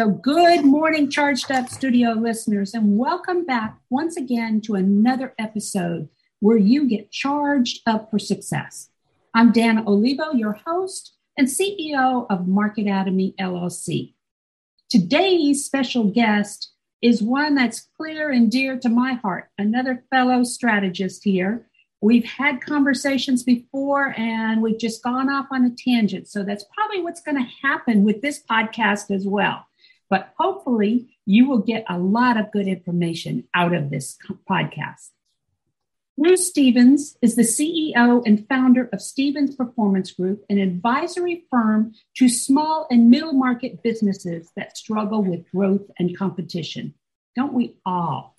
So, good morning, Charged Up Studio listeners, and welcome back once again to another episode where you get charged up for success. I'm Dana Olivo, your host and CEO of Market Marketatomy LLC. Today's special guest is one that's clear and dear to my heart, another fellow strategist here. We've had conversations before and we've just gone off on a tangent. So that's probably what's going to happen with this podcast as well. But hopefully, you will get a lot of good information out of this podcast. Bruce Stevens is the CEO and founder of Stevens Performance Group, an advisory firm to small and middle market businesses that struggle with growth and competition. Don't we all?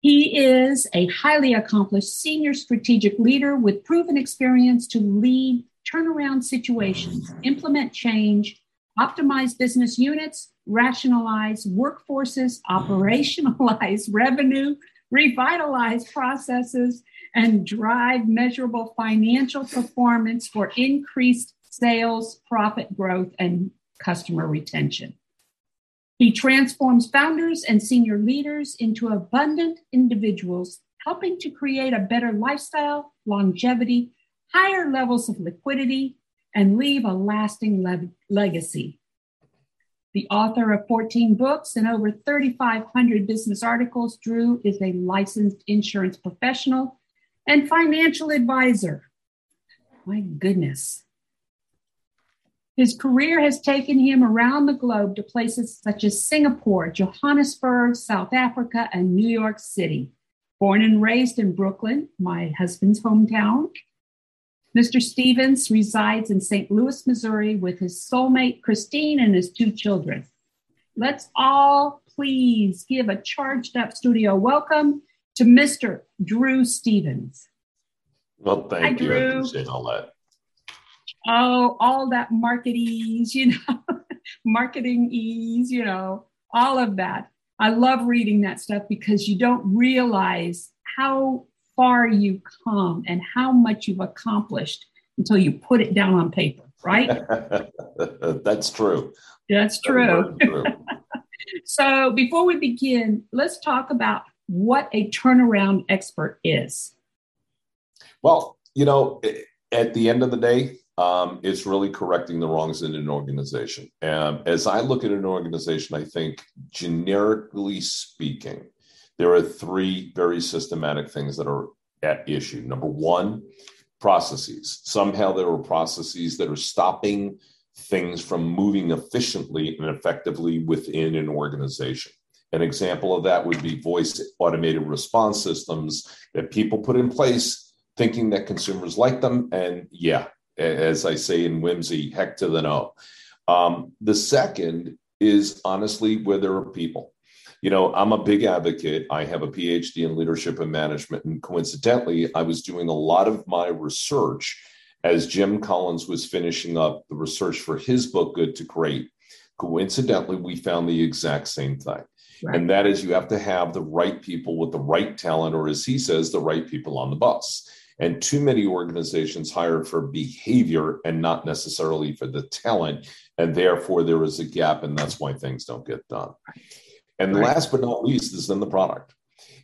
He is a highly accomplished senior strategic leader with proven experience to lead turnaround situations, implement change, optimize business units, rationalize workforces, operationalize revenue, revitalize processes, and drive measurable financial performance for increased sales, profit growth, and customer retention. He transforms founders and senior leaders into abundant individuals, helping to create a better lifestyle, longevity, higher levels of liquidity, and leave a lasting le- legacy. The author of 14 books and over 3,500 business articles, Drew is a licensed insurance professional and financial advisor. My goodness. His career has taken him around the globe to places such as Singapore, Johannesburg, South Africa, and New York City. Born and raised in Brooklyn, my husband's hometown, Mr. Stevens resides in St. Louis, Missouri with his soulmate, Christine, and his two children. Let's all please give a charged up studio welcome to Mr. Drew Stevens. Well, thank Hi, you. Drew. I appreciate all that. Oh, all that marketese, you know, marketing ease, you know, all of that. I love reading that stuff because you don't realize how far you've come and how much you've accomplished until you put it down on paper, right? That's true. That's true. true. so, before we begin, let's talk about what a turnaround expert is. Well, you know, at the end of the day, um, it's really correcting the wrongs in an organization. And as I look at an organization, I think generically speaking, there are three very systematic things that are at issue. Number one, processes. Somehow there are processes that are stopping things from moving efficiently and effectively within an organization. An example of that would be voice automated response systems that people put in place thinking that consumers like them. And yeah, as I say in whimsy, heck to the no. Um, the second is honestly where there are people you know, I'm a big advocate. I have a PhD in leadership and management. And coincidentally, I was doing a lot of my research as Jim Collins was finishing up the research for his book, Good to Great. Coincidentally, we found the exact same thing. Right. And that is, you have to have the right people with the right talent, or as he says, the right people on the bus. And too many organizations hire for behavior and not necessarily for the talent. And therefore, there is a gap, and that's why things don't get done. And right. last but not least is then the product.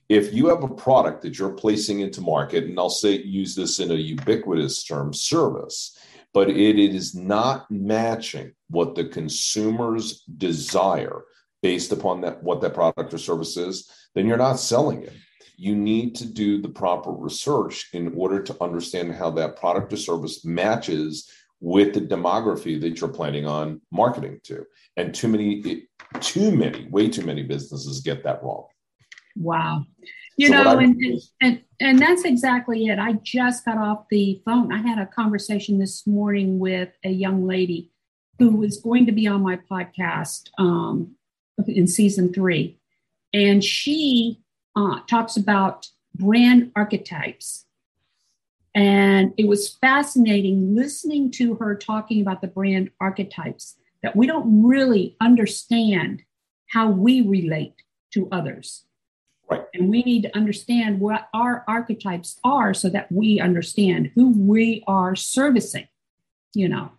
If you have a product that you're placing into market, and I'll say use this in a ubiquitous term, service, but it, it is not matching what the consumers desire based upon that what that product or service is, then you're not selling it. you need to do the proper research in order to understand how that product or service matches with the demography that you're planning on marketing to. And too many, too many, way too many businesses get that wrong. Wow. You so know, and, and and that's exactly it. I just got off the phone. I had a conversation this morning with a young lady who was going to be on my podcast um, in season three, and she uh, talks about brand archetypes. And it was fascinating listening to her talking about the brand archetypes that we don't really understand how we relate to others. Right. And we need to understand what our archetypes are so that we understand who we are servicing, you know.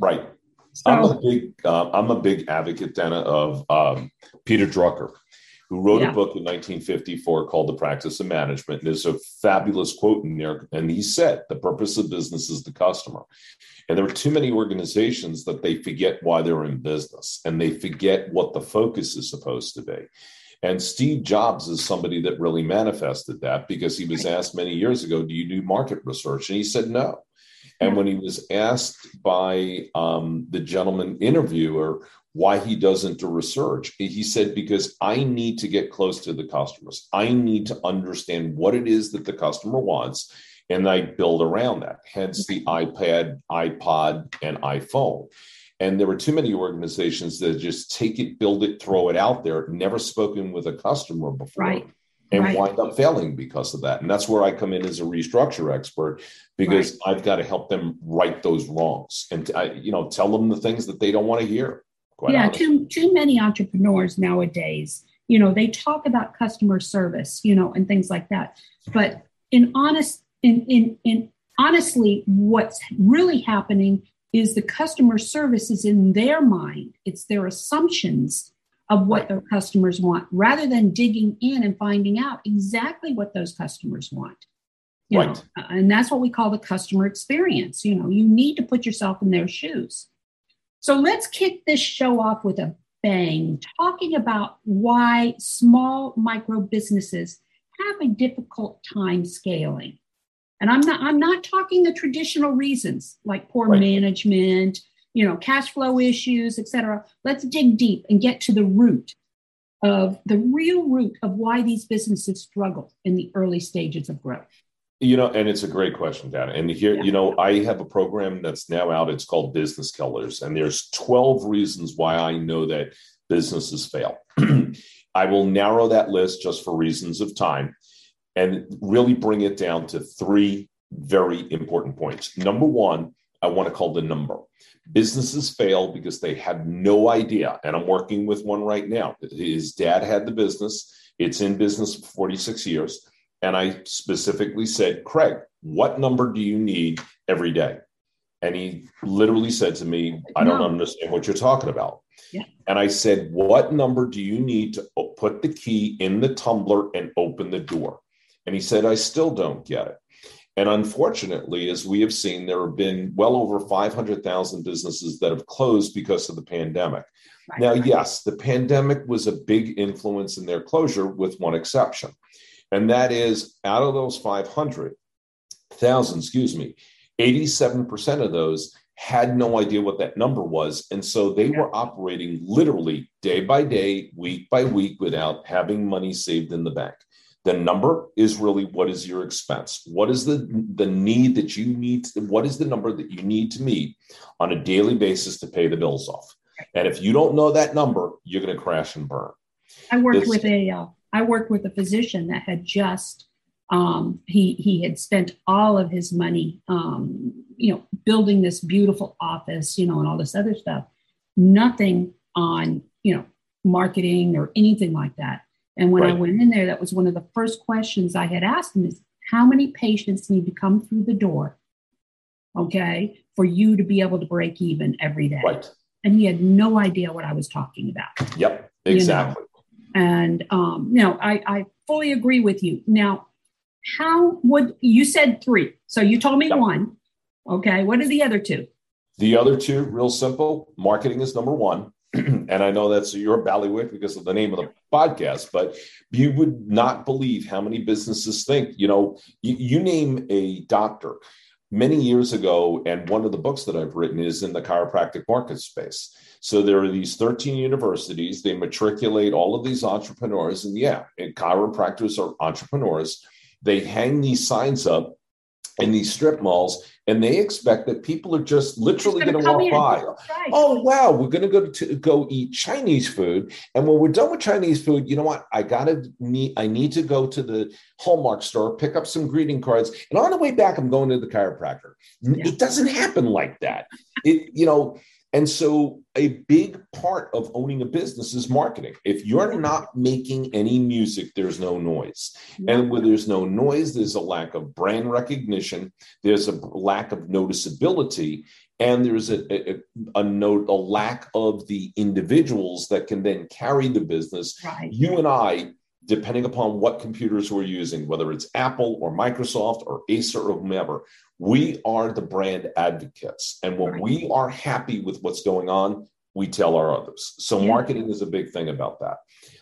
Right. So, I'm a big uh, I'm a big advocate, Dana, of um, Peter Drucker, who wrote yeah. a book in 1954 called The Practice of Management. And there's a fabulous quote in there. And he said, The purpose of business is the customer. And there are too many organizations that they forget why they're in business and they forget what the focus is supposed to be. And Steve Jobs is somebody that really manifested that because he was asked many years ago, Do you do market research? And he said, No. And when he was asked by um, the gentleman interviewer why he doesn't do research, he said, Because I need to get close to the customers. I need to understand what it is that the customer wants. And I build around that, hence the iPad, iPod, and iPhone. And there were too many organizations that just take it, build it, throw it out there, never spoken with a customer before. Right. And right. wind up failing because of that. And that's where I come in as a restructure expert because right. I've got to help them right those wrongs and, I, you know, tell them the things that they don't want to hear. Yeah, too, too many entrepreneurs nowadays, you know, they talk about customer service, you know, and things like that. But in honest, in, in, in honestly, what's really happening is the customer service is in their mind. It's their assumptions of what their customers want rather than digging in and finding out exactly what those customers want. You right. Know, and that's what we call the customer experience. You know, you need to put yourself in their shoes. So let's kick this show off with a bang, talking about why small micro businesses have a difficult time scaling. And I'm not I'm not talking the traditional reasons like poor right. management, you know, cash flow issues, et cetera. Let's dig deep and get to the root of the real root of why these businesses struggle in the early stages of growth. You know, and it's a great question, Dan. And here, yeah. you know, I have a program that's now out. It's called Business Killers, and there's 12 reasons why I know that businesses fail. I will narrow that list just for reasons of time and really bring it down to three very important points. Number one, I want to call the number. Businesses fail because they have no idea. And I'm working with one right now. His dad had the business, it's in business for 46 years. And I specifically said, Craig, what number do you need every day? And he literally said to me, I don't no. understand what you're talking about. Yeah. And I said, What number do you need to put the key in the tumbler and open the door? And he said, I still don't get it. And unfortunately, as we have seen, there have been well over 500,000 businesses that have closed because of the pandemic. Right. Now, yes, the pandemic was a big influence in their closure, with one exception. And that is out of those 500,000, excuse me, 87% of those had no idea what that number was. And so they yeah. were operating literally day by day, week by week, without having money saved in the bank. The number is really what is your expense? What is the, the need that you need? To, what is the number that you need to meet on a daily basis to pay the bills off? And if you don't know that number, you're going to crash and burn. I worked this, with a uh, I worked with a physician that had just um, he he had spent all of his money um, you know building this beautiful office you know and all this other stuff nothing on you know marketing or anything like that and when right. I went in there, that was one of the first questions I had asked him is how many patients need to come through the door, okay, for you to be able to break even every day? Right. And he had no idea what I was talking about. Yep, exactly. You know? And um, you know, I, I fully agree with you. Now, how would you said three? So you told me yep. one. Okay, what are the other two? The other two, real simple. Marketing is number one. and I know that's your ballywick because of the name of the podcast, but you would not believe how many businesses think, you know, you, you name a doctor many years ago, and one of the books that I've written is in the chiropractic market space. So there are these 13 universities, they matriculate all of these entrepreneurs, and yeah, and chiropractors are entrepreneurs. They hang these signs up in these strip malls and they expect that people are just literally going to walk in. by. Right. Oh wow, we're going to go to go eat Chinese food, and when we're done with Chinese food, you know what? I gotta need I need to go to the Hallmark store, pick up some greeting cards, and on the way back, I'm going to the chiropractor. Yeah. It doesn't happen like that. It you know and so, a big part of owning a business is marketing. If you're not making any music, there's no noise. And where there's no noise, there's a lack of brand recognition, there's a lack of noticeability, and there's a, a, a, note, a lack of the individuals that can then carry the business. Right. You and I depending upon what computers we're using, whether it's Apple or Microsoft or Acer or whomever, we are the brand advocates. And when we are happy with what's going on, we tell our others. So marketing is a big thing about that.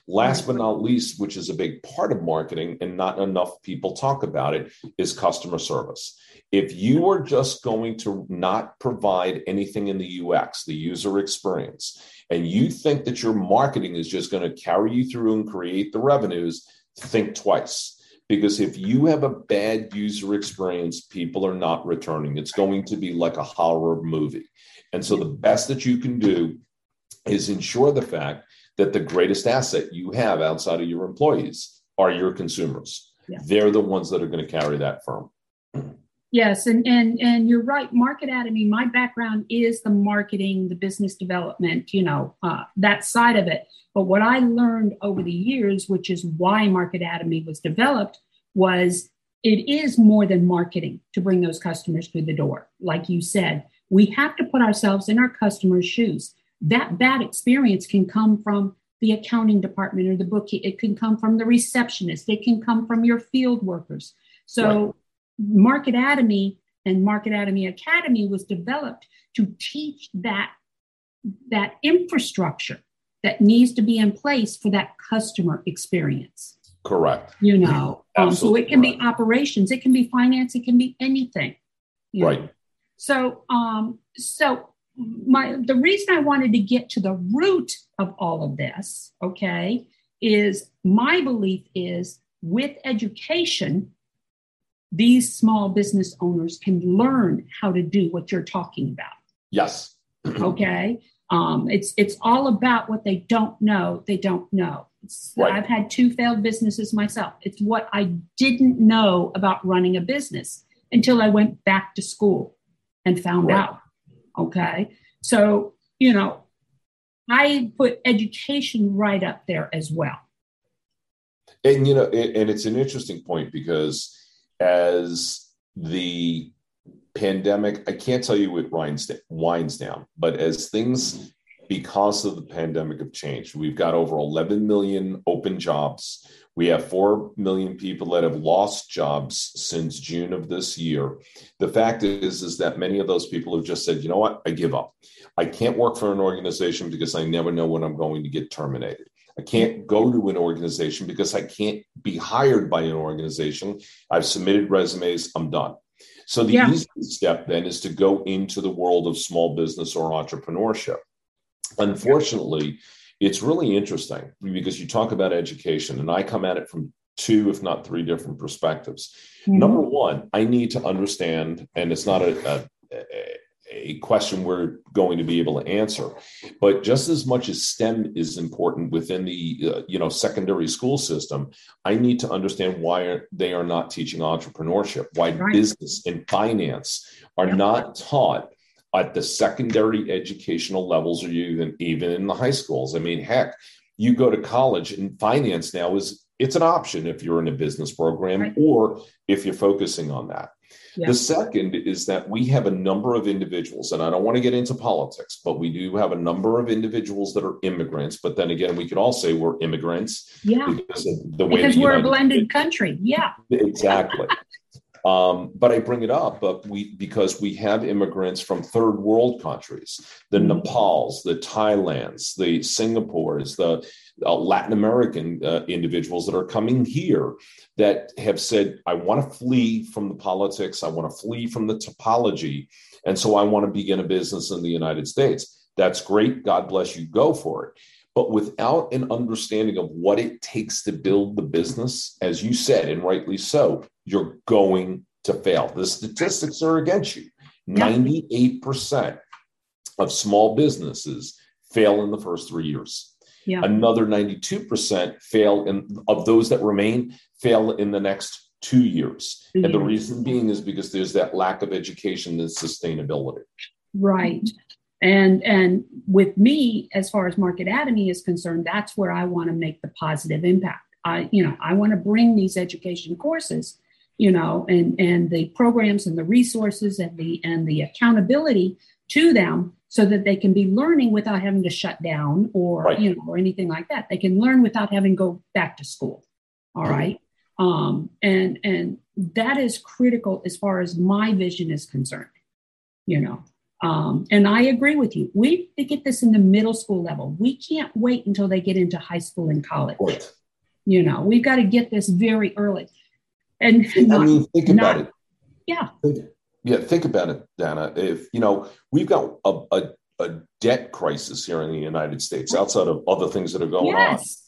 Last but not least, which is a big part of marketing and not enough people talk about it, is customer service. If you are just going to not provide anything in the UX, the user experience, and you think that your marketing is just going to carry you through and create the revenues, think twice. Because if you have a bad user experience, people are not returning. It's going to be like a horror movie. And so the best that you can do is ensure the fact that the greatest asset you have outside of your employees are your consumers. Yeah. They're the ones that are going to carry that firm. Yes, and and and you're right. Marketatomy. My background is the marketing, the business development, you know, uh, that side of it. But what I learned over the years, which is why Marketatomy was developed, was it is more than marketing to bring those customers through the door. Like you said, we have to put ourselves in our customers' shoes. That bad experience can come from the accounting department or the bookie. It can come from the receptionist. It can come from your field workers. So. Right Marketatomy and Marketatomy Academy was developed to teach that that infrastructure that needs to be in place for that customer experience. Correct. You know, um, so it can correct. be operations, it can be finance, it can be anything. Right. Know? So, um, so my the reason I wanted to get to the root of all of this, okay, is my belief is with education, these small business owners can learn how to do what you're talking about. Yes. okay. Um, it's it's all about what they don't know. They don't know. Right. I've had two failed businesses myself. It's what I didn't know about running a business until I went back to school and found right. out. Okay. So, you know, I put education right up there as well. And, you know, and it's an interesting point because as the pandemic, I can't tell you it winds, winds down, but as things because of the pandemic have changed, we've got over 11 million open jobs. We have 4 million people that have lost jobs since June of this year. The fact is, is that many of those people have just said, you know what, I give up. I can't work for an organization because I never know when I'm going to get terminated. I can't go to an organization because I can't be hired by an organization. I've submitted resumes, I'm done. So the yeah. easy step then is to go into the world of small business or entrepreneurship. Unfortunately, it's really interesting because you talk about education, and I come at it from two, if not three different perspectives. Mm-hmm. Number one, I need to understand, and it's not a, a, a a question we're going to be able to answer. But just as much as STEM is important within the uh, you know secondary school system, I need to understand why they are not teaching entrepreneurship, why right. business and finance are yep. not taught at the secondary educational levels or even even in the high schools. I mean, heck, you go to college and finance now is it's an option if you're in a business program right. or if you're focusing on that. Yeah. The second is that we have a number of individuals, and I don't want to get into politics, but we do have a number of individuals that are immigrants. But then again, we could all say we're immigrants. Yeah. Because, the way because we're United a blended States. country. Yeah. Exactly. Um, but I bring it up, but we because we have immigrants from third world countries, the mm-hmm. Nepals, the Thailands, the Singapores, the uh, Latin American uh, individuals that are coming here that have said, "I want to flee from the politics, I want to flee from the topology, and so I want to begin a business in the United States." That's great. God bless you. Go for it. But without an understanding of what it takes to build the business, as you said, and rightly so, you're going to fail. The statistics are against you. 98% of small businesses fail in the first three years. Yeah. Another 92% fail in of those that remain fail in the next two years. Mm-hmm. And the reason being is because there's that lack of education and sustainability. Right. And and with me, as far as Marketatomy is concerned, that's where I want to make the positive impact. I, you know, I want to bring these education courses, you know, and and the programs and the resources and the and the accountability to them so that they can be learning without having to shut down or right. you know or anything like that. They can learn without having to go back to school. All right. Um, and and that is critical as far as my vision is concerned. You know, um, and I agree with you. We to get this in the middle school level. We can't wait until they get into high school and college. You know, we've got to get this very early. And not, I mean, think about it. Yeah. Yeah, think about it, Dana. If you know, we've got a, a, a debt crisis here in the United States outside of other things that are going yes.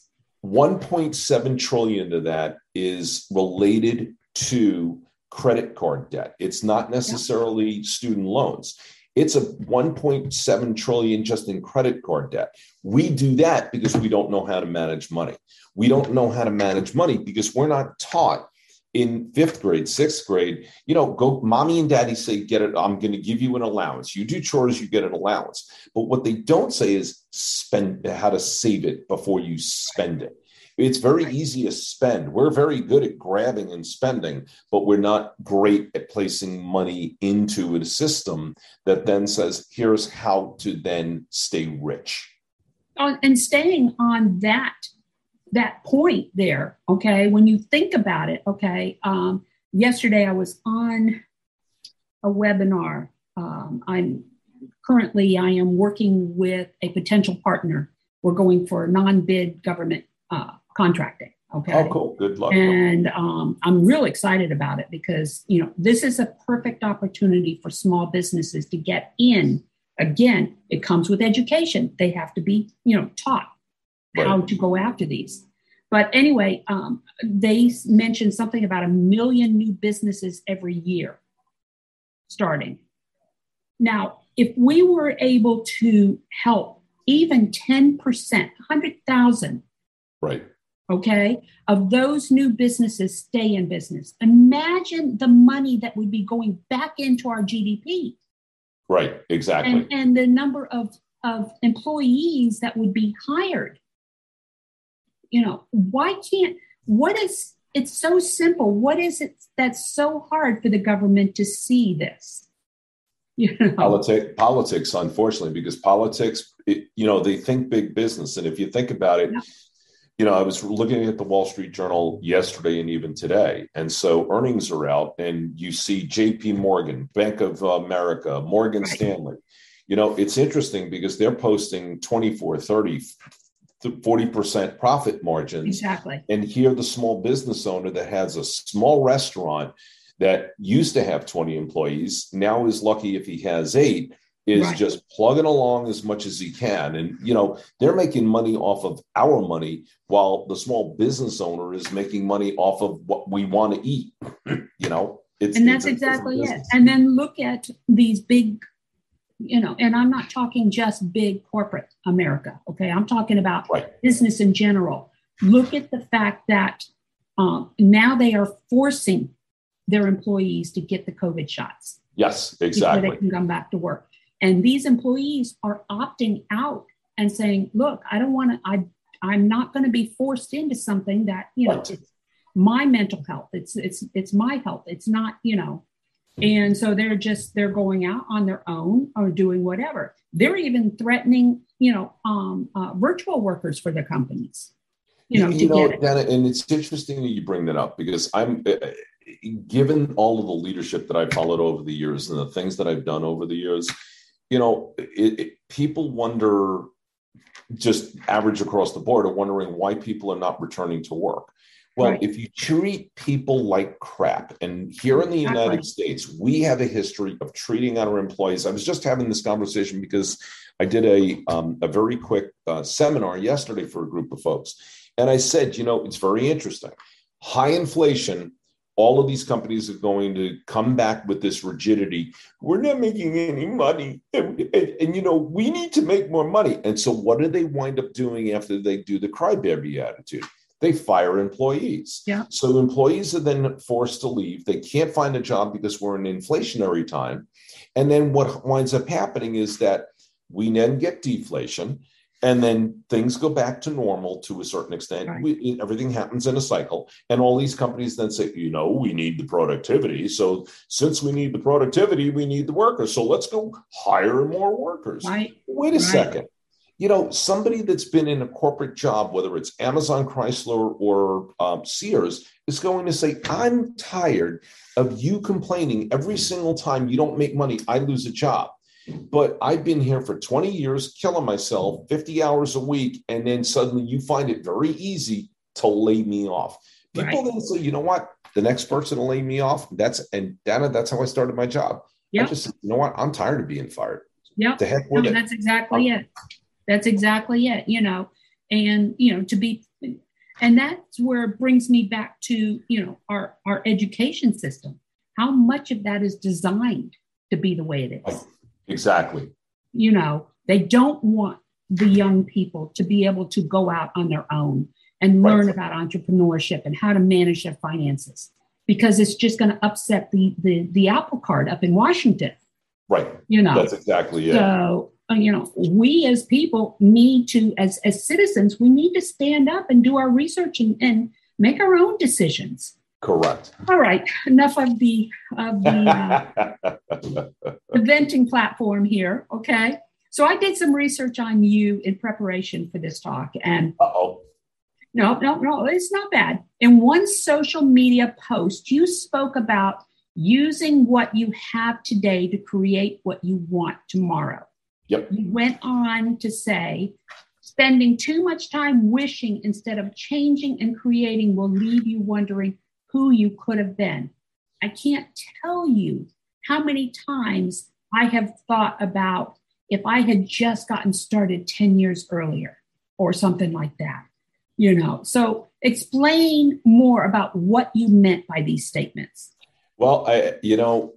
on. 1.7 trillion of that is related to credit card debt. It's not necessarily yeah. student loans. It's a 1.7 trillion just in credit card debt. We do that because we don't know how to manage money. We don't know how to manage money because we're not taught in fifth grade, sixth grade, you know, go mommy and daddy say, get it, I'm going to give you an allowance. You do chores, you get an allowance. But what they don't say is spend how to save it before you spend it. It's very easy to spend. We're very good at grabbing and spending, but we're not great at placing money into a system that then says, here's how to then stay rich. and staying on that that point there, okay, when you think about it, okay, um, yesterday I was on a webinar. Um, I'm currently I am working with a potential partner. We're going for non-bid government uh, contracting. Okay. Oh, cool. Good luck. And um, I'm real excited about it because you know this is a perfect opportunity for small businesses to get in. Again, it comes with education. They have to be you know taught right. how to go after these. But anyway, um, they mentioned something about a million new businesses every year starting. Now, if we were able to help even 10%, 100,000 right okay, of those new businesses stay in business. Imagine the money that would be going back into our GDP. Right, exactly. And, and the number of, of employees that would be hired. You know, why can't, what is, it's so simple. What is it that's so hard for the government to see this? You know? Politics, politics, unfortunately, because politics, it, you know, they think big business. And if you think about it, yeah you know, I was looking at the Wall Street Journal yesterday and even today. And so earnings are out, and you see JP Morgan, Bank of America, Morgan right. Stanley. You know, it's interesting because they're posting 24, 30, 40% profit margins. Exactly. And here, the small business owner that has a small restaurant that used to have 20 employees now is lucky if he has eight is right. just plugging along as much as he can. And, you know, they're making money off of our money while the small business owner is making money off of what we want to eat. you know, it's, and that's it's exactly it. And then look at these big, you know, and I'm not talking just big corporate America. Okay. I'm talking about right. business in general. Look at the fact that um, now they are forcing their employees to get the COVID shots. Yes, exactly. Before they can come back to work. And these employees are opting out and saying, look, I don't want to, I, I'm not going to be forced into something that, you know, it's my mental health. It's, it's, it's my health. It's not, you know, and so they're just, they're going out on their own or doing whatever. They're even threatening, you know, um, uh, virtual workers for their companies. You know, you know, Dana, and it's interesting that you bring that up because I'm, uh, given all of the leadership that I've followed over the years and the things that I've done over the years, you know, it, it, people wonder, just average across the board, are wondering why people are not returning to work. Well, right. if you treat people like crap, and here in the exactly. United States, we have a history of treating our employees. I was just having this conversation because I did a, um, a very quick uh, seminar yesterday for a group of folks. And I said, you know, it's very interesting. High inflation, all of these companies are going to come back with this rigidity. We're not making any money. And, and, and, you know, we need to make more money. And so, what do they wind up doing after they do the crybaby attitude? They fire employees. Yeah. So, employees are then forced to leave. They can't find a job because we're in inflationary time. And then, what winds up happening is that we then get deflation and then things go back to normal to a certain extent. Right. We, everything happens in a cycle, and all these companies then say, you know, we need the productivity. So since we need the productivity, we need the workers. So let's go hire more workers. Right. Wait a right. second. You know, somebody that's been in a corporate job, whether it's Amazon, Chrysler, or um, Sears, is going to say, "I'm tired of you complaining every single time you don't make money. I lose a job." But I've been here for 20 years, killing myself 50 hours a week. And then suddenly you find it very easy to lay me off. People right. then say, you know what? The next person to lay me off. That's and Dana, that's how I started my job. Yep. I just said, you know what? I'm tired of being fired. Yeah. The heck with no, it. That's exactly it. That's exactly it. You know, and you know, to be and that's where it brings me back to, you know, our our education system. How much of that is designed to be the way it is? Exactly. You know, they don't want the young people to be able to go out on their own and learn right. about entrepreneurship and how to manage their finances because it's just going to upset the, the the apple cart up in Washington. Right. You know. That's exactly it. So, you know, we as people need to as as citizens, we need to stand up and do our research and, and make our own decisions. Correct. All right. Enough of the of the, uh, the venting platform here. Okay. So I did some research on you in preparation for this talk, and oh, no, no, no, it's not bad. In one social media post, you spoke about using what you have today to create what you want tomorrow. Yep. You went on to say spending too much time wishing instead of changing and creating will leave you wondering who you could have been. I can't tell you how many times I have thought about if I had just gotten started 10 years earlier or something like that. You know, so explain more about what you meant by these statements. Well, I, you know,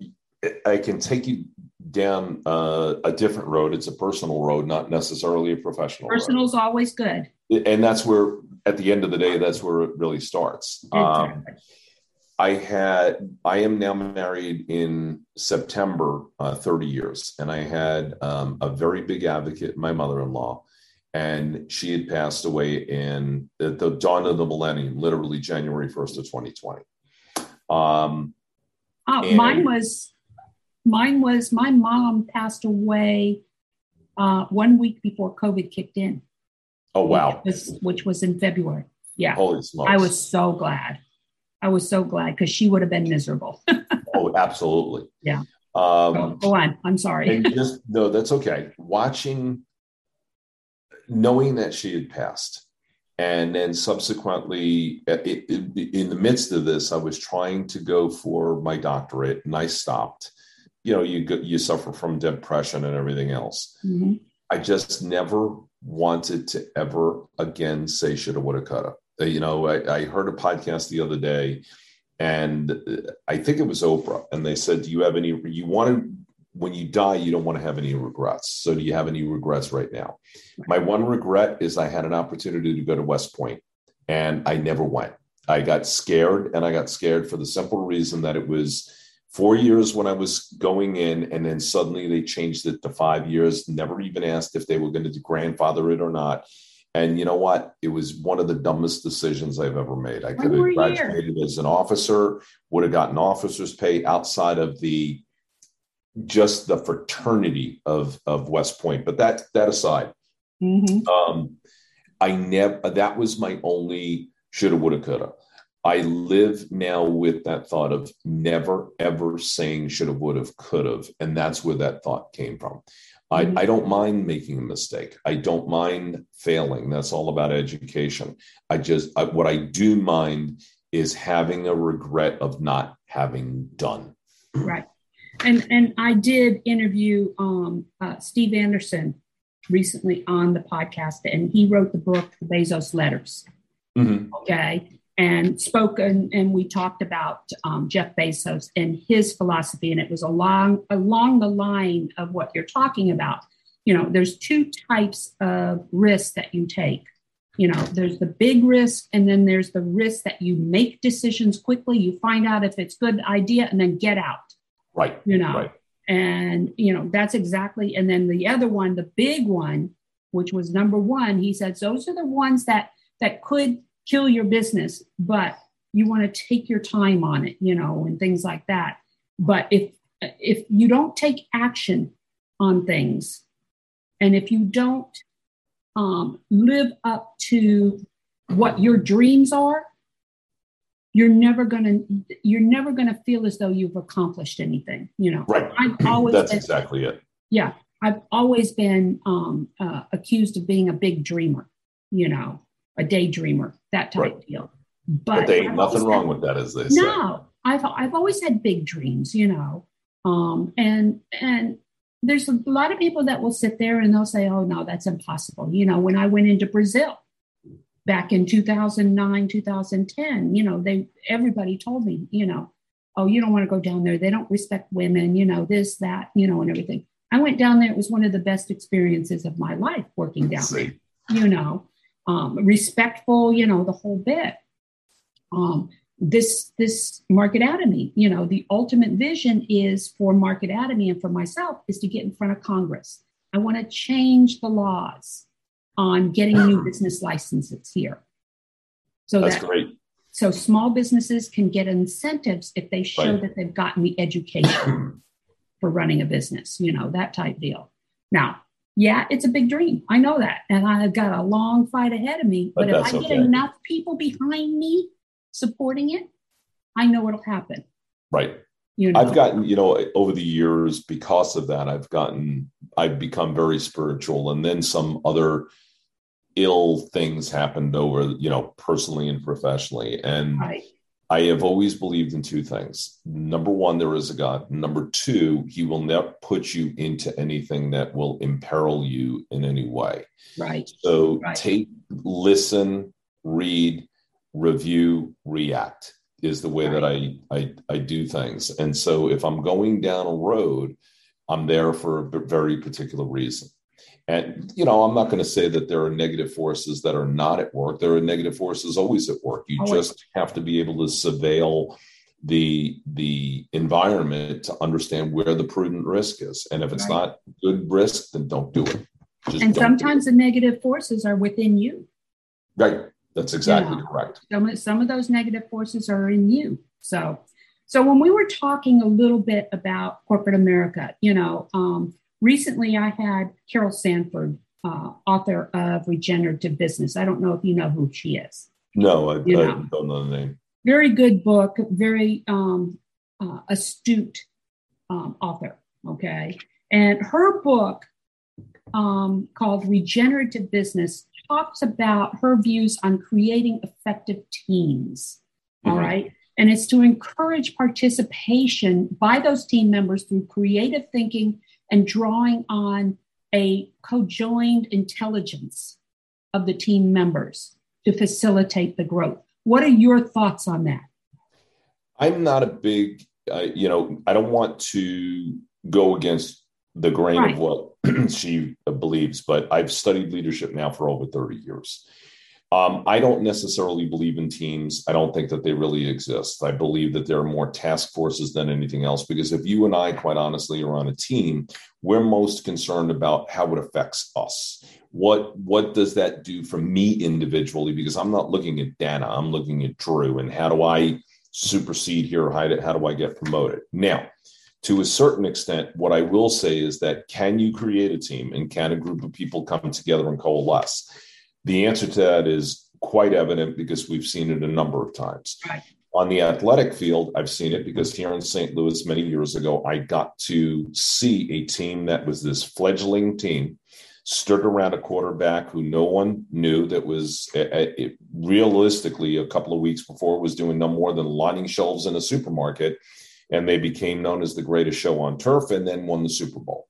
I can take you down uh, a different road. It's a personal road, not necessarily a professional. Personal is always good, and that's where, at the end of the day, that's where it really starts. Exactly. Um, I had, I am now married in September, uh, 30 years, and I had um, a very big advocate, my mother in law, and she had passed away in at the dawn of the millennium, literally January 1st of 2020. Um, oh, mine was, mine was, my mom passed away uh, one week before COVID kicked in. Oh, wow. Which was, which was in February. Yeah. Holy smokes. I was so glad. I was so glad because she would have been miserable. oh, absolutely. Yeah. Um, go, on. I'm sorry. and just no, that's okay. Watching, knowing that she had passed, and then subsequently, it, it, in the midst of this, I was trying to go for my doctorate, and I stopped. You know, you you suffer from depression and everything else. Mm-hmm. I just never wanted to ever again say shoulda, woulda, coulda. Uh, you know, I, I heard a podcast the other day, and uh, I think it was Oprah, and they said, "Do you have any? You want to." When you die, you don't want to have any regrets. So, do you have any regrets right now? My one regret is I had an opportunity to go to West Point and I never went. I got scared, and I got scared for the simple reason that it was four years when I was going in, and then suddenly they changed it to five years. Never even asked if they were going to grandfather it or not. And you know what? It was one of the dumbest decisions I've ever made. I could have graduated as an officer, would have gotten officer's pay outside of the just the fraternity of of West Point. But that that aside, mm-hmm. um, I never that was my only shoulda, woulda, coulda. I live now with that thought of never ever saying should have, would have, could have. And that's where that thought came from. Mm-hmm. I, I don't mind making a mistake. I don't mind failing. That's all about education. I just, I, what I do mind is having a regret of not having done. Right. And, and I did interview um, uh, Steve Anderson recently on the podcast, and he wrote the book, The Bezos Letters. Mm-hmm. Okay and spoke and, and we talked about um, Jeff Bezos and his philosophy, and it was along along the line of what you're talking about. You know, there's two types of risks that you take. You know, there's the big risk, and then there's the risk that you make decisions quickly. You find out if it's a good idea, and then get out. Right. You know, right. and you know that's exactly. And then the other one, the big one, which was number one, he said those are the ones that that could kill your business, but you want to take your time on it, you know, and things like that. But if if you don't take action on things, and if you don't um, live up to what your dreams are, you're never gonna you're never gonna feel as though you've accomplished anything. You know, right? I've always that's been, exactly it. Yeah, I've always been um, uh, accused of being a big dreamer. You know, a daydreamer, that type right. deal. But, but there ain't nothing wrong had, with that, as they say. No, I've I've always had big dreams, you know, um, and and there's a lot of people that will sit there and they'll say, "Oh no, that's impossible." You know, when I went into Brazil back in 2009, 2010, you know, they everybody told me, you know, "Oh, you don't want to go down there. They don't respect women. You know, this, that, you know, and everything." I went down there. It was one of the best experiences of my life working down there. You know, um, respectful, you know, the whole bit. Um, this this Marketatomy, you know, the ultimate vision is for Marketatomy and for myself is to get in front of Congress. I want to change the laws on getting new business licenses here. So that's that, great. So small businesses can get incentives if they show right. that they've gotten the education for running a business, you know, that type deal. Now, yeah, it's a big dream. I know that. And I've got a long fight ahead of me. But, but if I get okay. enough people behind me supporting it, I know it'll happen. Right. You know? I've gotten, you know, over the years, because of that, I've gotten, I've become very spiritual. And then some other ill things happened over, you know, personally and professionally. And right. I have always believed in two things. Number one, there is a God. Number two, he will not put you into anything that will imperil you in any way. Right. So right. take, listen, read, review, react is the way right. that I, I I do things. And so if I'm going down a road, I'm there for a very particular reason. And, you know, I'm not going to say that there are negative forces that are not at work. There are negative forces always at work. You always. just have to be able to surveil the the environment to understand where the prudent risk is. And if it's right. not good risk, then don't do it. Just and sometimes the negative forces are within you. Right. That's exactly you know, correct. Some, some of those negative forces are in you. So so when we were talking a little bit about corporate America, you know, um, recently I had Carol Sanford, uh, author of Regenerative Business. I don't know if you know who she is. No, I, I don't know the name. Very good book, very um, uh, astute um, author. Okay. And her book um, called Regenerative Business talks about her views on creating effective teams. Mm-hmm. All right. And it's to encourage participation by those team members through creative thinking and drawing on a co-joined intelligence of the team members to facilitate the growth. What are your thoughts on that? I'm not a big, uh, you know, I don't want to go against the grain right. of what she believes, but I've studied leadership now for over 30 years. Um, I don't necessarily believe in teams. I don't think that they really exist. I believe that there are more task forces than anything else. Because if you and I, quite honestly, are on a team, we're most concerned about how it affects us. What what does that do for me individually? Because I'm not looking at Dana, I'm looking at Drew, and how do I supersede here? How do, how do I get promoted? Now, to a certain extent, what I will say is that can you create a team and can a group of people come together and coalesce? The answer to that is quite evident because we've seen it a number of times. Right. On the athletic field, I've seen it because here in St. Louis many years ago, I got to see a team that was this fledgling team stood around a quarterback who no one knew that was realistically a couple of weeks before was doing no more than lining shelves in a supermarket and they became known as the greatest show on turf and then won the super bowl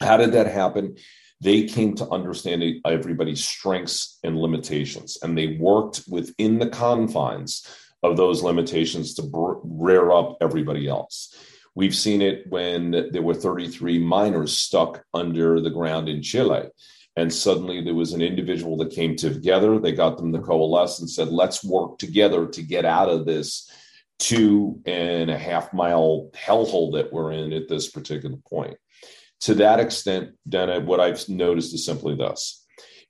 how did that happen they came to understand everybody's strengths and limitations and they worked within the confines of those limitations to rear up everybody else We've seen it when there were 33 miners stuck under the ground in Chile. And suddenly there was an individual that came together. They got them to coalesce and said, let's work together to get out of this two and a half mile hellhole that we're in at this particular point. To that extent, Dana, what I've noticed is simply this,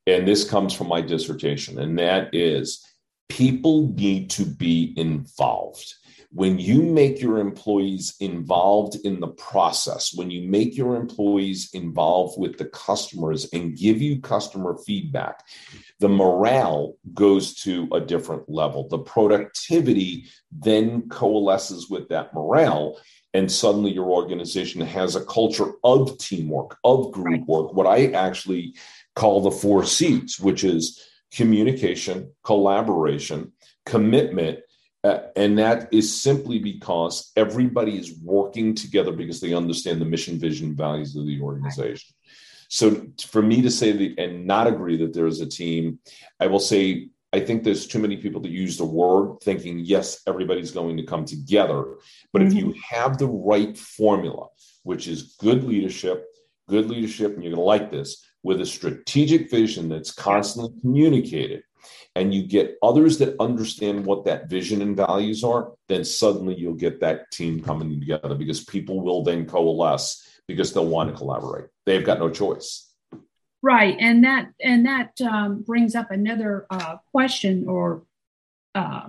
and this comes from my dissertation, and that is people need to be involved when you make your employees involved in the process, when you make your employees involved with the customers and give you customer feedback, the morale goes to a different level. The productivity then coalesces with that morale. And suddenly your organization has a culture of teamwork, of group work, what I actually call the four C's, which is communication, collaboration, commitment, uh, and that is simply because everybody is working together because they understand the mission, vision, values of the organization. So for me to say that and not agree that there is a team, I will say I think there's too many people that use the word thinking, yes, everybody's going to come together. But mm-hmm. if you mm-hmm. have the right formula, which is good leadership, good leadership, and you're going to like this, with a strategic vision that's constantly communicated, and you get others that understand what that vision and values are, then suddenly you'll get that team coming together because people will then coalesce because they'll want to collaborate. They've got no choice. Right, and that and that um, brings up another uh, question or uh,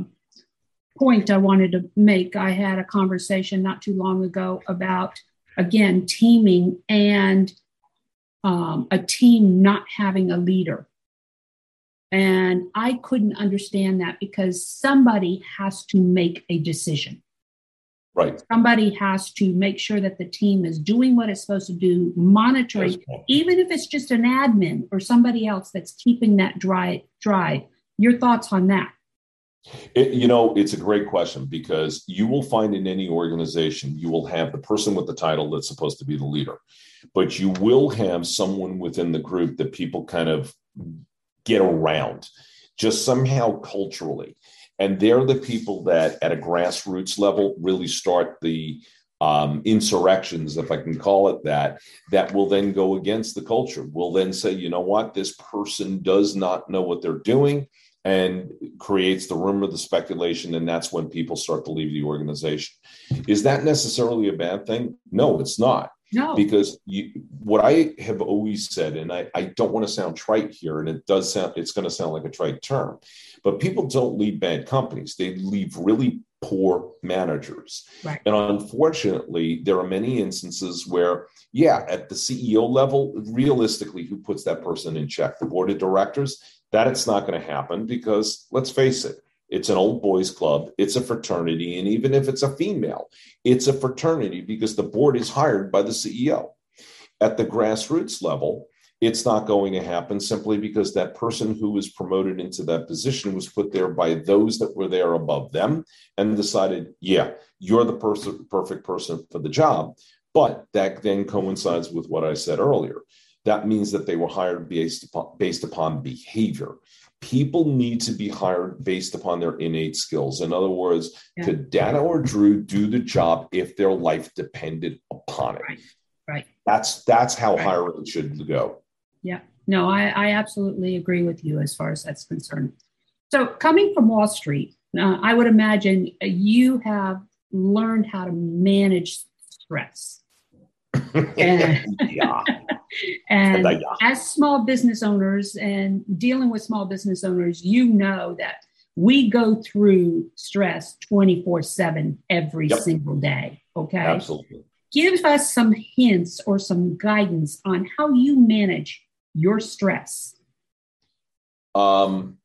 point I wanted to make. I had a conversation not too long ago about again teaming and um, a team not having a leader and I couldn't understand that because somebody has to make a decision. Right. Somebody has to make sure that the team is doing what it's supposed to do, monitoring, even if it's just an admin or somebody else that's keeping that dry dry. Your thoughts on that? It, you know, it's a great question because you will find in any organization, you will have the person with the title that's supposed to be the leader, but you will have someone within the group that people kind of get around just somehow culturally. And they're the people that, at a grassroots level, really start the um, insurrections, if I can call it that, that will then go against the culture. Will then say, you know what, this person does not know what they're doing and creates the rumor, the speculation, and that's when people start to leave the organization. Is that necessarily a bad thing? No, it's not. No. Because you, what I have always said, and I, I don't want to sound trite here, and it does sound, it's going to sound like a trite term, but people don't leave bad companies. They leave really poor managers. Right. And unfortunately, there are many instances where, yeah, at the CEO level, realistically, who puts that person in check? The board of directors? That it's not going to happen because let's face it, it's an old boys club. It's a fraternity. And even if it's a female, it's a fraternity because the board is hired by the CEO. At the grassroots level, it's not going to happen simply because that person who was promoted into that position was put there by those that were there above them and decided, yeah, you're the person, perfect person for the job. But that then coincides with what I said earlier. That means that they were hired based upon, based upon behavior people need to be hired based upon their innate skills. In other words, yeah. could Dana or Drew do the job if their life depended upon it? Right. Right. That's that's how right. hiring should go. Yeah. No, I, I absolutely agree with you as far as that's concerned. So, coming from Wall Street, uh, I would imagine you have learned how to manage stress. and, yeah. and as small business owners and dealing with small business owners, you know that we go through stress 24 7 every yep. single day. Okay. Absolutely. Give us some hints or some guidance on how you manage your stress. Um,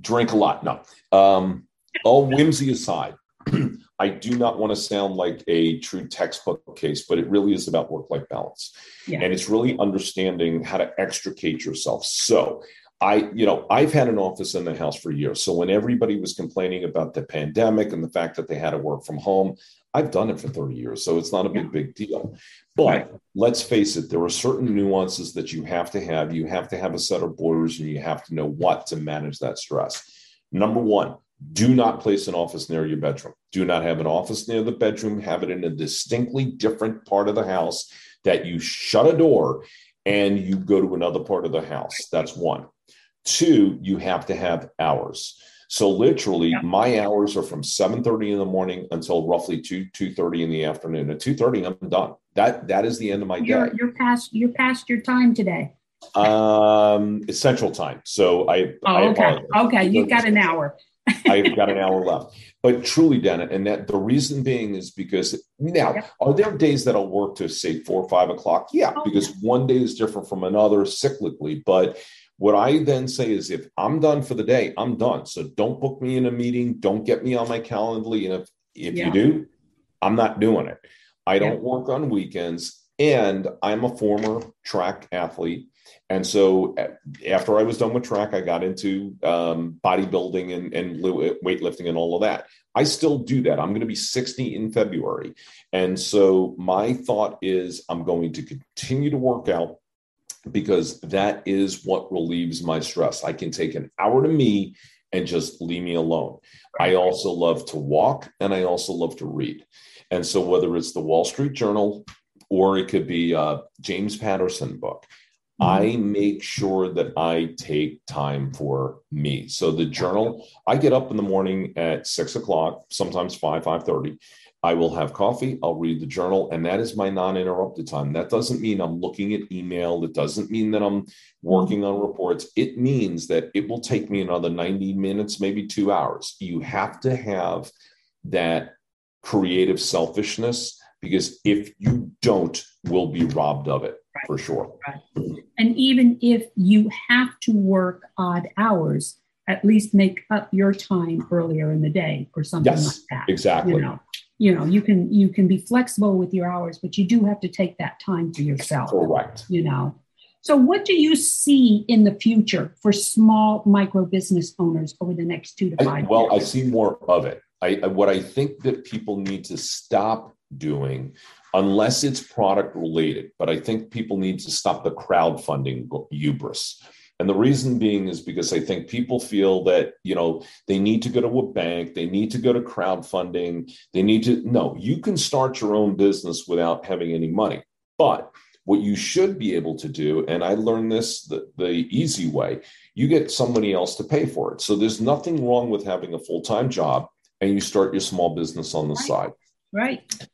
Drink a lot. No. Um, all whimsy aside, I do not want to sound like a true textbook case, but it really is about work life balance. Yeah. And it's really understanding how to extricate yourself. So, I, you know, I've had an office in the house for years. So when everybody was complaining about the pandemic and the fact that they had to work from home, I've done it for 30 years. So it's not a big, big deal. But right. let's face it, there are certain nuances that you have to have. You have to have a set of borders and you have to know what to manage that stress. Number one, do not place an office near your bedroom. Do not have an office near the bedroom. Have it in a distinctly different part of the house that you shut a door and you go to another part of the house. That's one. Two, you have to have hours. So literally, yeah. my hours are from 7:30 in the morning until roughly 2 2:30 in the afternoon. At 2:30, I'm done. That that is the end of my you're, day. You're past you're past your time today. Um, it's central time. So I Oh, I okay. Okay, you've got an hour. I've got an hour left. But truly, Dana, and that the reason being is because now, yeah. are there days that I'll work to say four or five o'clock? Yeah, oh, because yeah. one day is different from another cyclically. But what I then say is if I'm done for the day, I'm done. So don't book me in a meeting. Don't get me on my Calendly. And if, if yeah. you do, I'm not doing it. I don't yeah. work on weekends. And I'm a former track athlete. And so after I was done with track, I got into um, bodybuilding and, and weightlifting and all of that. I still do that. I'm going to be 60 in February. And so my thought is I'm going to continue to work out because that is what relieves my stress. I can take an hour to me and just leave me alone. I also love to walk and I also love to read. And so, whether it's the Wall Street Journal or it could be a James Patterson book, I mm-hmm. make sure that I take time for me. So the journal, I get up in the morning at six o'clock, sometimes five, five thirty, I will have coffee, I'll read the journal, and that is my non interrupted time. That doesn't mean I'm looking at email. It doesn't mean that I'm working on reports. It means that it will take me another 90 minutes, maybe two hours. You have to have that creative selfishness because if you don't, we'll be robbed of it right. for sure. Right. And even if you have to work odd hours, at least make up your time earlier in the day or something yes, like that. Exactly. You know? you know you can you can be flexible with your hours but you do have to take that time for yourself correct you know so what do you see in the future for small micro business owners over the next two to five I, well years? i see more of it I, what i think that people need to stop doing unless it's product related but i think people need to stop the crowdfunding hubris and the reason being is because I think people feel that, you know, they need to go to a bank, they need to go to crowdfunding, they need to, no, you can start your own business without having any money. But what you should be able to do, and I learned this the, the easy way, you get somebody else to pay for it. So there's nothing wrong with having a full time job and you start your small business on the right. side. Right.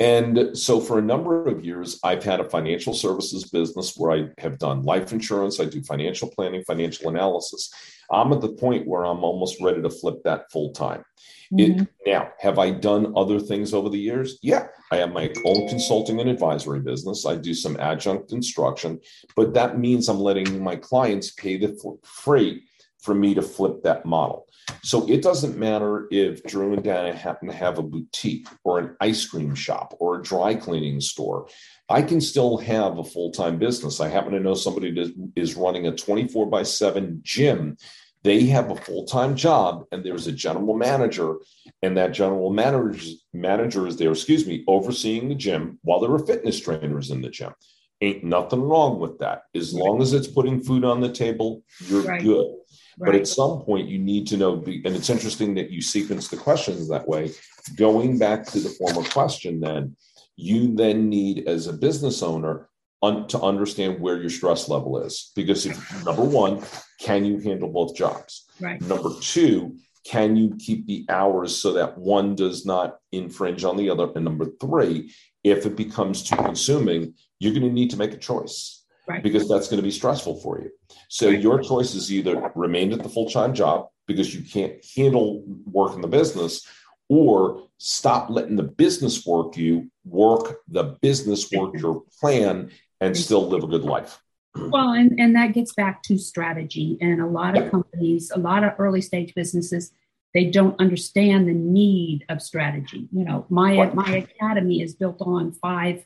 And so, for a number of years, I've had a financial services business where I have done life insurance, I do financial planning, financial analysis. I'm at the point where I'm almost ready to flip that full time. Mm-hmm. now, have I done other things over the years? Yeah, I have my own consulting and advisory business. I do some adjunct instruction, but that means I'm letting my clients pay the freight for me to flip that model. So it doesn't matter if Drew and Dana happen to have a boutique or an ice cream shop or a dry cleaning store. I can still have a full time business. I happen to know somebody that is running a 24 by 7 gym. They have a full time job, and there's a general manager, and that general manager, manager is there, excuse me, overseeing the gym while there are fitness trainers in the gym. Ain't nothing wrong with that. As long as it's putting food on the table, you're right. good. Right. But at some point, you need to know, and it's interesting that you sequence the questions that way. Going back to the former question, then you then need, as a business owner, un- to understand where your stress level is. Because if number one, can you handle both jobs? Right. Number two, can you keep the hours so that one does not infringe on the other? And number three, if it becomes too consuming, you're going to need to make a choice right. because that's going to be stressful for you. So right. your choice is either remain at the full time job because you can't handle work in the business, or stop letting the business work you, work the business work your plan, and still live a good life. Well, and, and that gets back to strategy. And a lot of companies, a lot of early stage businesses, they don't understand the need of strategy. You know, my my academy is built on five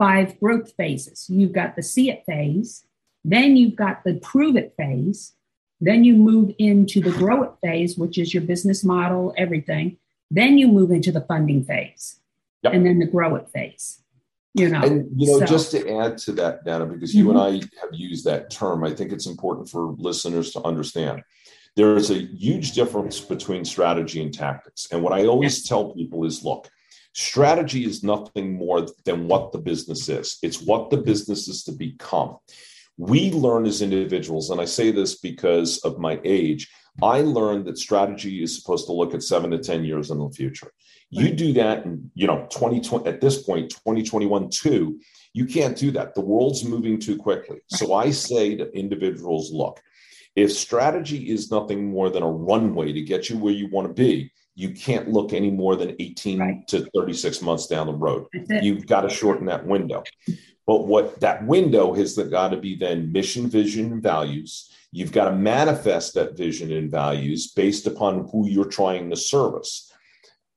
five growth phases. You've got the see it phase, then you've got the prove it phase, then you move into the grow it phase, which is your business model, everything. Then you move into the funding phase, yep. and then the grow it phase. You know, and you know, so. just to add to that, Dana, because you mm-hmm. and I have used that term, I think it's important for listeners to understand. There is a huge difference between strategy and tactics. And what I always yes. tell people is look, strategy is nothing more than what the business is, it's what the business is to become. We learn as individuals, and I say this because of my age, I learned that strategy is supposed to look at seven to 10 years in the future. You do that in, you know, 2020, at this point, 2021, two, you can't do that. The world's moving too quickly. So I say to individuals, look, if strategy is nothing more than a runway to get you where you want to be, you can't look any more than 18 right. to 36 months down the road. You've got to shorten that window. But what that window has got to be then mission, vision, and values. You've got to manifest that vision and values based upon who you're trying to service.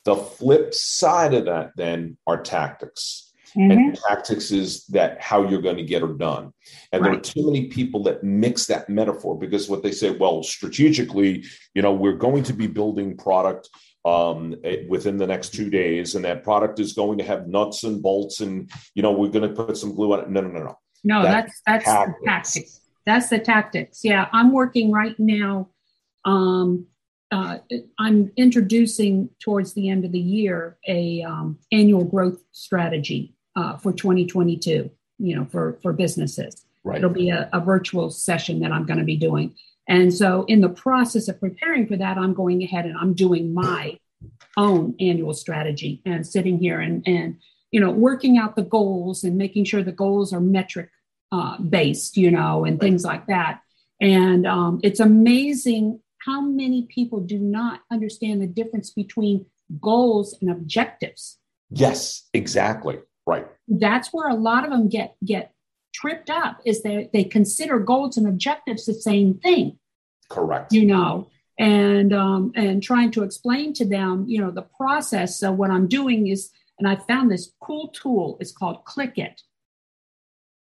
The flip side of that then are tactics. Mm-hmm. And tactics is that how you're going to get it done. And right. there are too many people that mix that metaphor because what they say, well, strategically, you know, we're going to be building product um, within the next two days, and that product is going to have nuts and bolts, and you know we're going to put some glue on it. No, no, no, no. No, that's that's, that's the tactics. That's the tactics. Yeah, I'm working right now. Um, uh, I'm introducing towards the end of the year a um, annual growth strategy uh, for 2022. You know, for for businesses. Right. It'll be a, a virtual session that I'm going to be doing. And so, in the process of preparing for that, I'm going ahead and I'm doing my own annual strategy and sitting here and, and you know, working out the goals and making sure the goals are metric uh, based, you know, and things like that. And um, it's amazing how many people do not understand the difference between goals and objectives. Yes, exactly. Right. That's where a lot of them get get tripped up is that they consider goals and objectives the same thing. Correct. You know, and um, and trying to explain to them, you know, the process. So what I'm doing is, and I found this cool tool. It's called ClickUp,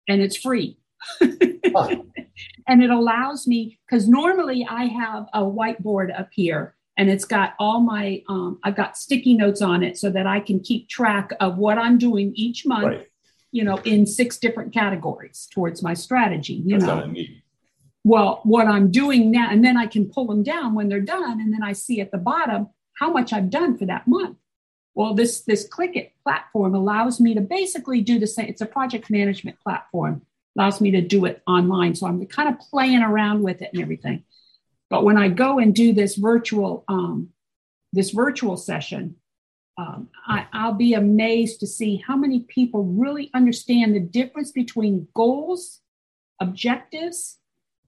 and it's free. and it allows me because normally I have a whiteboard up here and it's got all my um, I've got sticky notes on it so that I can keep track of what I'm doing each month. Right you know, in six different categories towards my strategy. You That's know, well, what I'm doing now, and then I can pull them down when they're done, and then I see at the bottom how much I've done for that month. Well, this this ClickUp platform allows me to basically do the same. It's a project management platform, allows me to do it online. So I'm kind of playing around with it and everything. But when I go and do this virtual um, this virtual session, um, I, I'll be amazed to see how many people really understand the difference between goals, objectives,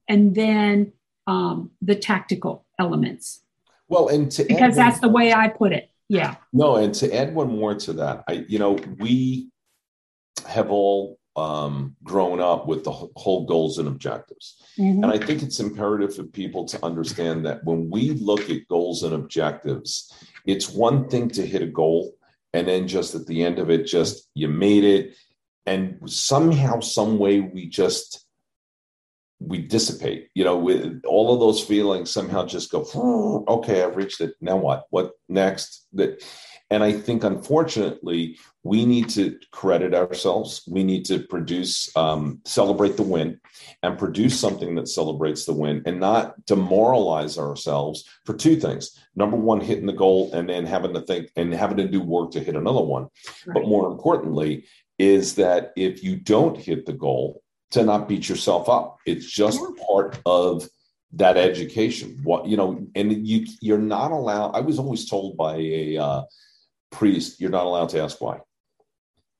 and then um, the tactical elements. Well, and to because that's the way I put it. Yeah. No, and to add one more to that, I you know we have all um, grown up with the whole goals and objectives, mm-hmm. and I think it's imperative for people to understand that when we look at goals and objectives, it's one thing to hit a goal and then just at the end of it, just you made it. And somehow, some way, we just we dissipate. You know, with all of those feelings, somehow just go. Okay, I've reached it. Now what? What next? That and I think, unfortunately, we need to credit ourselves. We need to produce, um, celebrate the win, and produce something that celebrates the win and not demoralize ourselves for two things. Number one, hitting the goal and then having to think and having to do work to hit another one. Right. But more importantly, is that if you don't hit the goal, to not beat yourself up. It's just yeah. part of that education. What you know, and you you're not allowed. I was always told by a uh, priest, you're not allowed to ask why.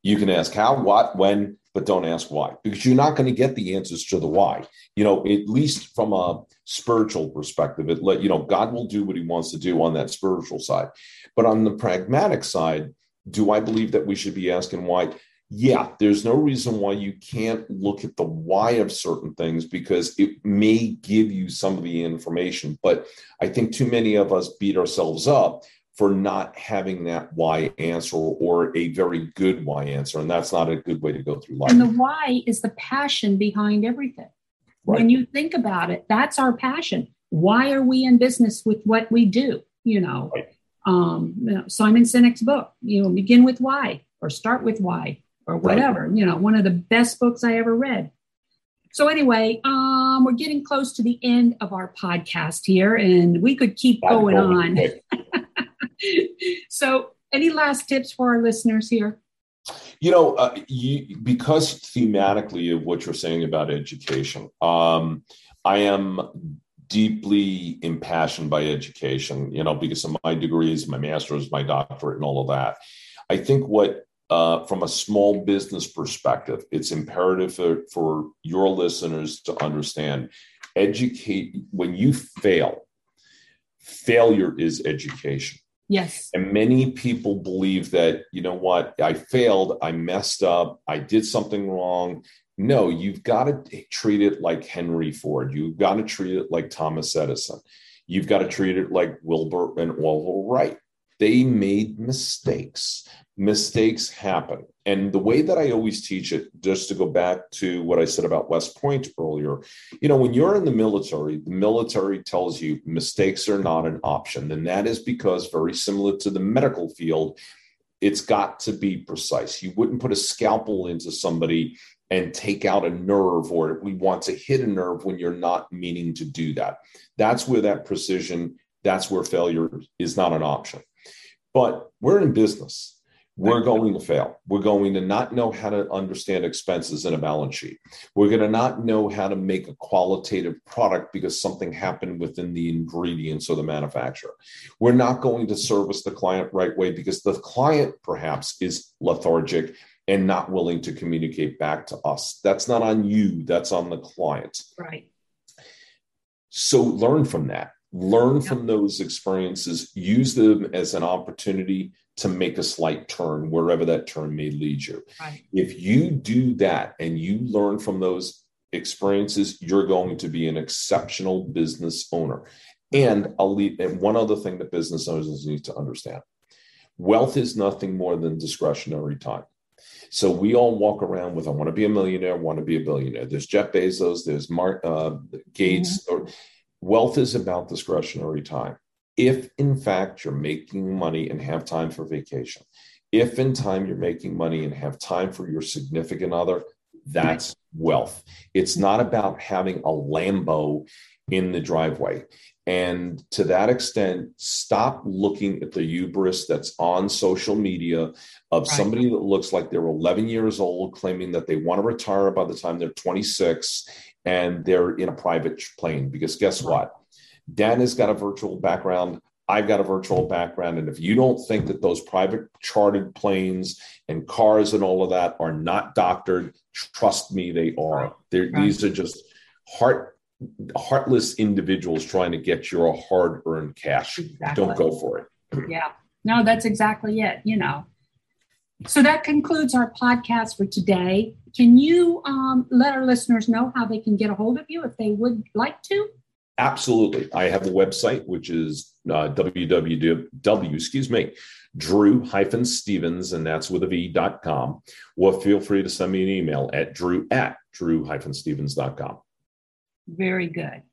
You can ask how, what, when, but don't ask why, because you're not going to get the answers to the why. You know, at least from a spiritual perspective, it let you know God will do what He wants to do on that spiritual side. But on the pragmatic side, do I believe that we should be asking why? yeah, there's no reason why you can't look at the why of certain things because it may give you some of the information. But I think too many of us beat ourselves up for not having that why answer or a very good why answer. And that's not a good way to go through life. And the why is the passion behind everything. Right. When you think about it, that's our passion. Why are we in business with what we do? You know, right. um, you know Simon Sinek's book, you know, begin with why or start with why or whatever. Right. You know, one of the best books I ever read. So anyway, um, we're getting close to the end of our podcast here, and we could keep going on. so, any last tips for our listeners here? You know, uh, you, because thematically of what you're saying about education, um, I am deeply impassioned by education. You know, because of my degrees, my master's, my doctorate, and all of that. I think what uh, from a small business perspective, it's imperative for, for your listeners to understand educate when you fail, failure is education. Yes. And many people believe that, you know what, I failed, I messed up, I did something wrong. No, you've got to treat it like Henry Ford. You've got to treat it like Thomas Edison. You've got to treat it like Wilbur and Orville Wright. They made mistakes mistakes happen. And the way that I always teach it, just to go back to what I said about West Point earlier, you know, when you're in the military, the military tells you mistakes are not an option. And that is because, very similar to the medical field, it's got to be precise. You wouldn't put a scalpel into somebody and take out a nerve, or we want to hit a nerve when you're not meaning to do that. That's where that precision, that's where failure is not an option. But we're in business we're going to fail. We're going to not know how to understand expenses in a balance sheet. We're going to not know how to make a qualitative product because something happened within the ingredients or the manufacturer. We're not going to service the client right way because the client perhaps is lethargic and not willing to communicate back to us. That's not on you, that's on the client. Right. So learn from that. Learn from those experiences, use them as an opportunity to make a slight turn wherever that turn may lead you. Right. If you do that and you learn from those experiences, you're going to be an exceptional business owner. And I'll leave and one other thing that business owners need to understand. Wealth is nothing more than discretionary time. So we all walk around with, I want to be a millionaire, I want to be a billionaire. There's Jeff Bezos, there's Mark uh, Gates. Mm-hmm. Or, wealth is about discretionary time if in fact you're making money and have time for vacation, if in time you're making money and have time for your significant other, that's wealth. It's not about having a Lambo in the driveway. And to that extent, stop looking at the hubris that's on social media of right. somebody that looks like they're 11 years old, claiming that they want to retire by the time they're 26 and they're in a private plane. Because guess what? Dan has got a virtual background. I've got a virtual background. And if you don't think that those private chartered planes and cars and all of that are not doctored, trust me, they are. Right. These are just heart heartless individuals trying to get your hard earned cash. Exactly. Don't go for it. yeah. No, that's exactly it. You know. So that concludes our podcast for today. Can you um, let our listeners know how they can get a hold of you if they would like to? Absolutely. I have a website, which is uh, www, excuse me, Drew hyphen Stevens, and that's with a V dot com. Or feel free to send me an email at drew at drew hyphen Stevens dot com. Very good.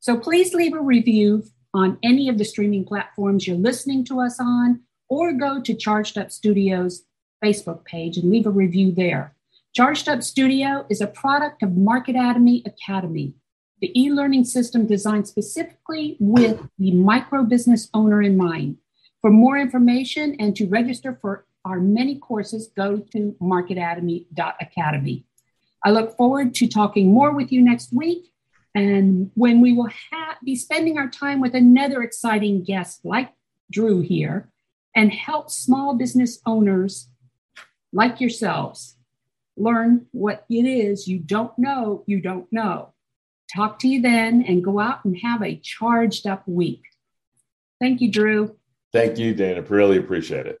So please leave a review on any of the streaming platforms you're listening to us on, or go to Charged Up Studios Facebook page and leave a review there. Charged Up Studio is a product of Marketatomy Academy Academy, the e-learning system designed specifically with the micro business owner in mind. For more information and to register for our many courses, go to marketatomy.academy. I look forward to talking more with you next week and when we will ha- be spending our time with another exciting guest like Drew here and help small business owners like yourselves learn what it is you don't know you don't know. Talk to you then and go out and have a charged up week. Thank you, Drew. Thank you, Dana. Really appreciate it.